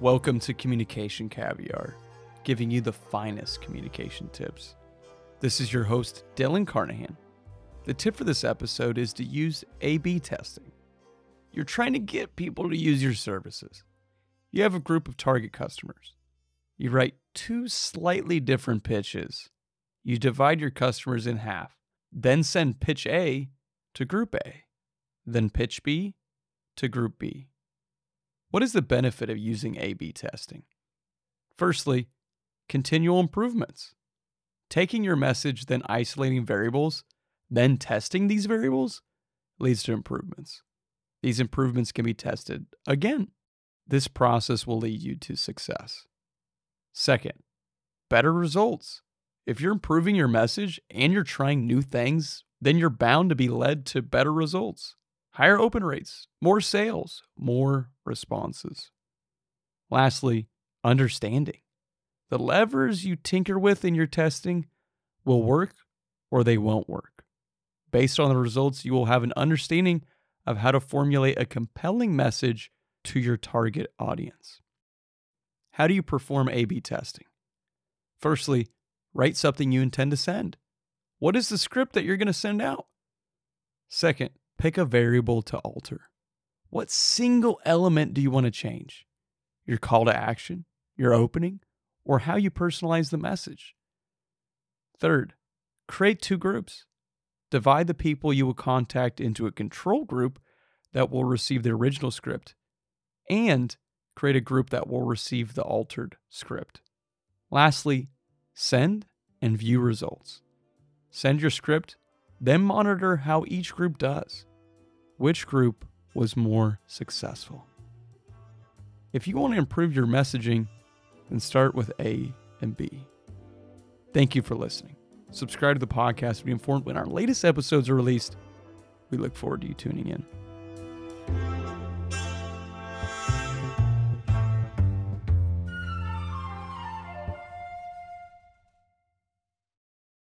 Welcome to Communication Caviar, giving you the finest communication tips. This is your host, Dylan Carnahan. The tip for this episode is to use A B testing. You're trying to get people to use your services. You have a group of target customers. You write two slightly different pitches. You divide your customers in half, then send pitch A to group A, then pitch B to group B. What is the benefit of using A B testing? Firstly, continual improvements. Taking your message, then isolating variables, then testing these variables leads to improvements. These improvements can be tested again. This process will lead you to success. Second, better results. If you're improving your message and you're trying new things, then you're bound to be led to better results. Higher open rates, more sales, more responses. Lastly, understanding. The levers you tinker with in your testing will work or they won't work. Based on the results, you will have an understanding of how to formulate a compelling message to your target audience. How do you perform A B testing? Firstly, write something you intend to send. What is the script that you're going to send out? Second, pick a variable to alter. What single element do you want to change? Your call to action, your opening, or how you personalize the message? Third, create two groups. Divide the people you will contact into a control group that will receive the original script and create a group that will receive the altered script. Lastly, send and view results. Send your script, then monitor how each group does. Which group was more successful? If you want to improve your messaging, then start with A and B. Thank you for listening. Subscribe to the podcast to be informed when our latest episodes are released. We look forward to you tuning in.